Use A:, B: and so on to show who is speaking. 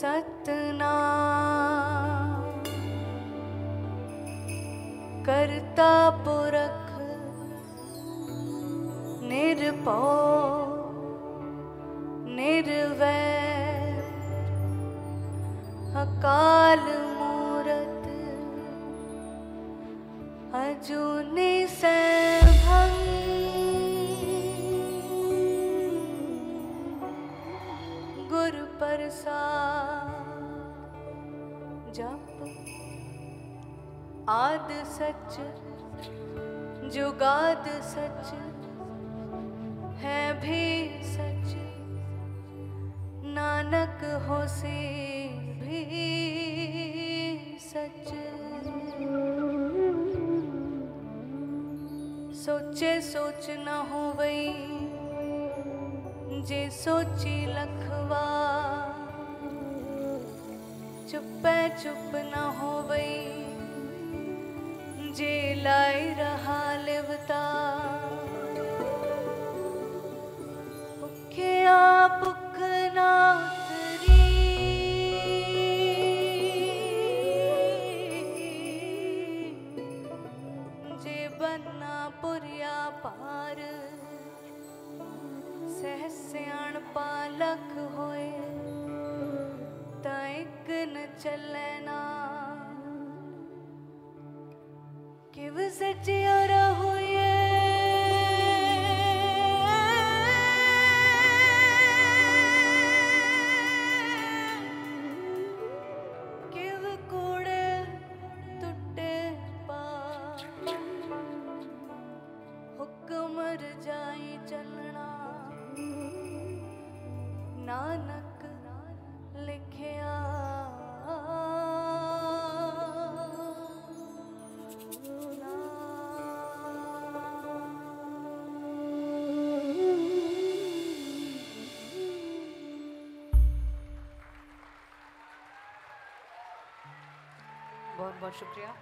A: सतनाम। करता पुरख निर्भो निर्वैर अकाल मूरत अजूनी सैभं प्रसाद जप आद सच जुगाद सच है भी सच, नानक होसे भी सच। सोचे सोच न हो वही, जे सोची लखवा चुप चुप न हो गई जे लाई रहा लेवता। बनना पुरिया पार सहस्याण पालक लगन चलना। किव सच सचिया रहो ये। हुक्म जाई चलना। नाना
B: बहुत बहुत शुक्रिया।